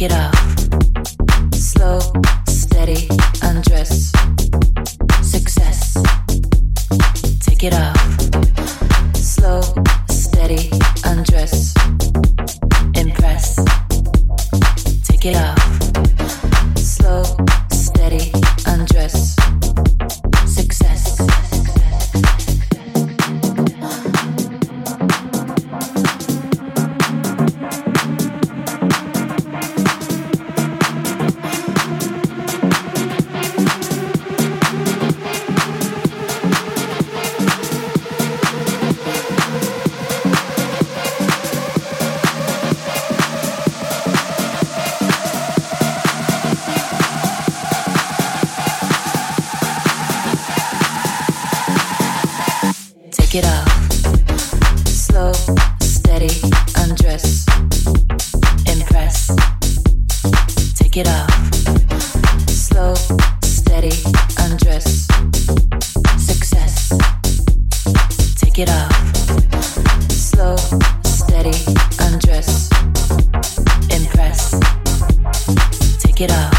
it up. Take it off.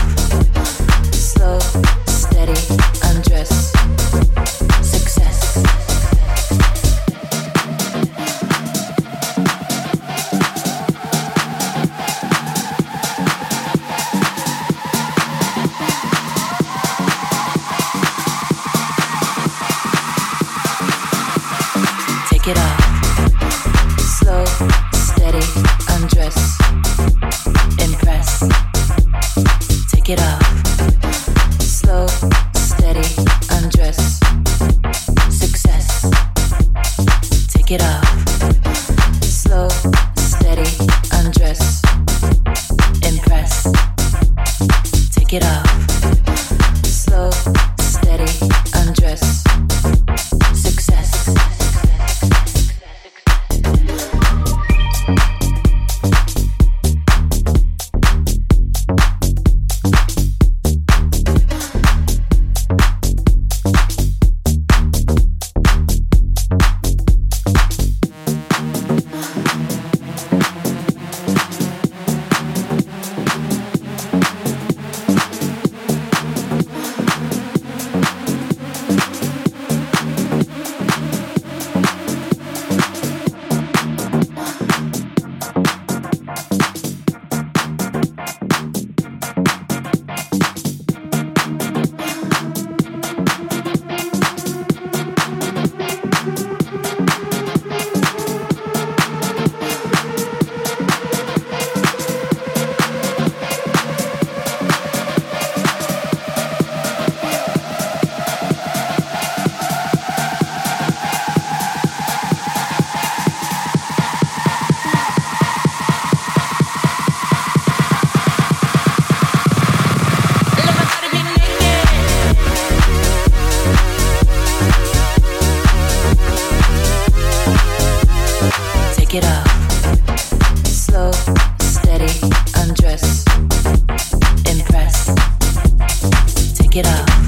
it up. Get it up.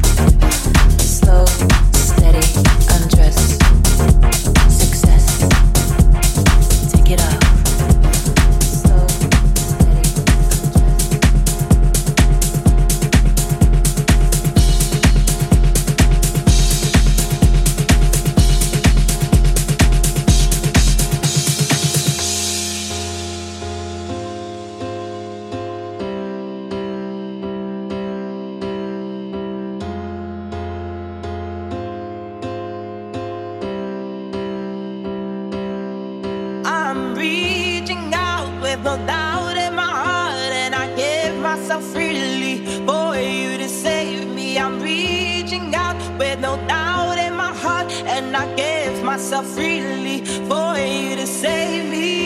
no doubt in my heart, and I give myself freely for you to save me. I'm reaching out with no doubt in my heart, and I give myself freely for you to save me.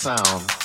Sound.